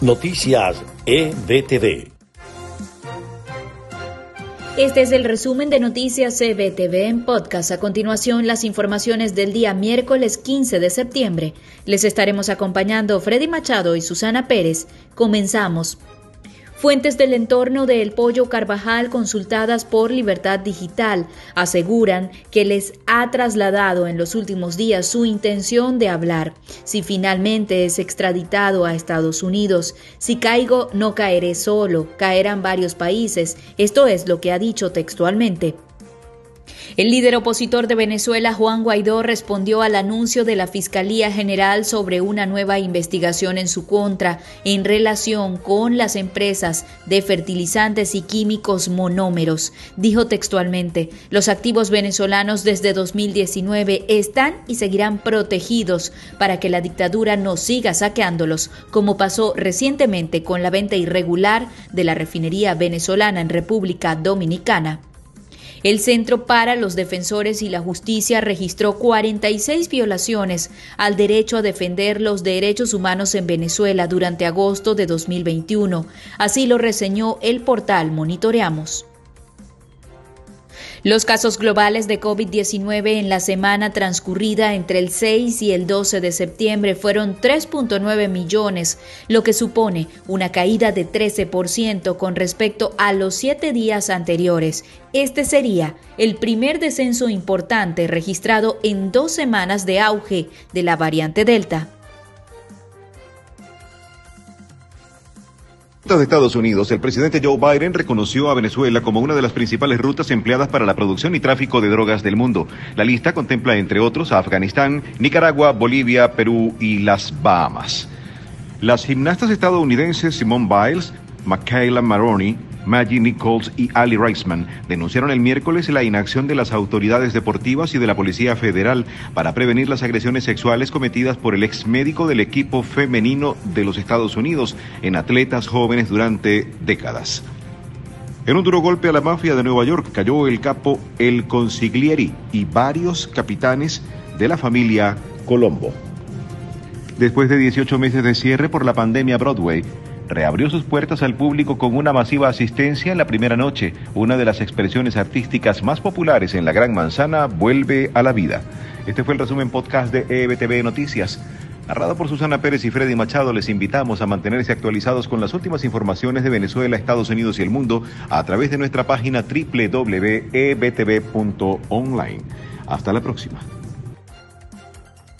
Noticias EBTV. Este es el resumen de Noticias EBTV en podcast. A continuación, las informaciones del día miércoles 15 de septiembre. Les estaremos acompañando Freddy Machado y Susana Pérez. Comenzamos. Fuentes del entorno de El Pollo Carvajal consultadas por Libertad Digital aseguran que les ha trasladado en los últimos días su intención de hablar. Si finalmente es extraditado a Estados Unidos, si caigo no caeré solo, caerán varios países. Esto es lo que ha dicho textualmente. El líder opositor de Venezuela, Juan Guaidó, respondió al anuncio de la Fiscalía General sobre una nueva investigación en su contra en relación con las empresas de fertilizantes y químicos monómeros. Dijo textualmente, los activos venezolanos desde 2019 están y seguirán protegidos para que la dictadura no siga saqueándolos, como pasó recientemente con la venta irregular de la refinería venezolana en República Dominicana. El Centro para los Defensores y la Justicia registró 46 violaciones al derecho a defender los derechos humanos en Venezuela durante agosto de 2021. Así lo reseñó el portal Monitoreamos. Los casos globales de COVID-19 en la semana transcurrida entre el 6 y el 12 de septiembre fueron 3.9 millones, lo que supone una caída de 13% con respecto a los siete días anteriores. Este sería el primer descenso importante registrado en dos semanas de auge de la variante Delta. De Estados Unidos, el presidente Joe Biden reconoció a Venezuela como una de las principales rutas empleadas para la producción y tráfico de drogas del mundo. La lista contempla, entre otros, a Afganistán, Nicaragua, Bolivia, Perú y las Bahamas. Las gimnastas estadounidenses Simone Biles, Michaela Maroney, Maggie Nichols y Ali Reisman denunciaron el miércoles la inacción de las autoridades deportivas y de la Policía Federal para prevenir las agresiones sexuales cometidas por el ex médico del equipo femenino de los Estados Unidos en atletas jóvenes durante décadas. En un duro golpe a la mafia de Nueva York cayó el capo El Consiglieri y varios capitanes de la familia Colombo. Después de 18 meses de cierre por la pandemia Broadway, reabrió sus puertas al público con una masiva asistencia en la primera noche. Una de las expresiones artísticas más populares en la Gran Manzana vuelve a la vida. Este fue el resumen podcast de EBTV Noticias. Narrado por Susana Pérez y Freddy Machado, les invitamos a mantenerse actualizados con las últimas informaciones de Venezuela, Estados Unidos y el mundo a través de nuestra página www.ebtv.online. Hasta la próxima.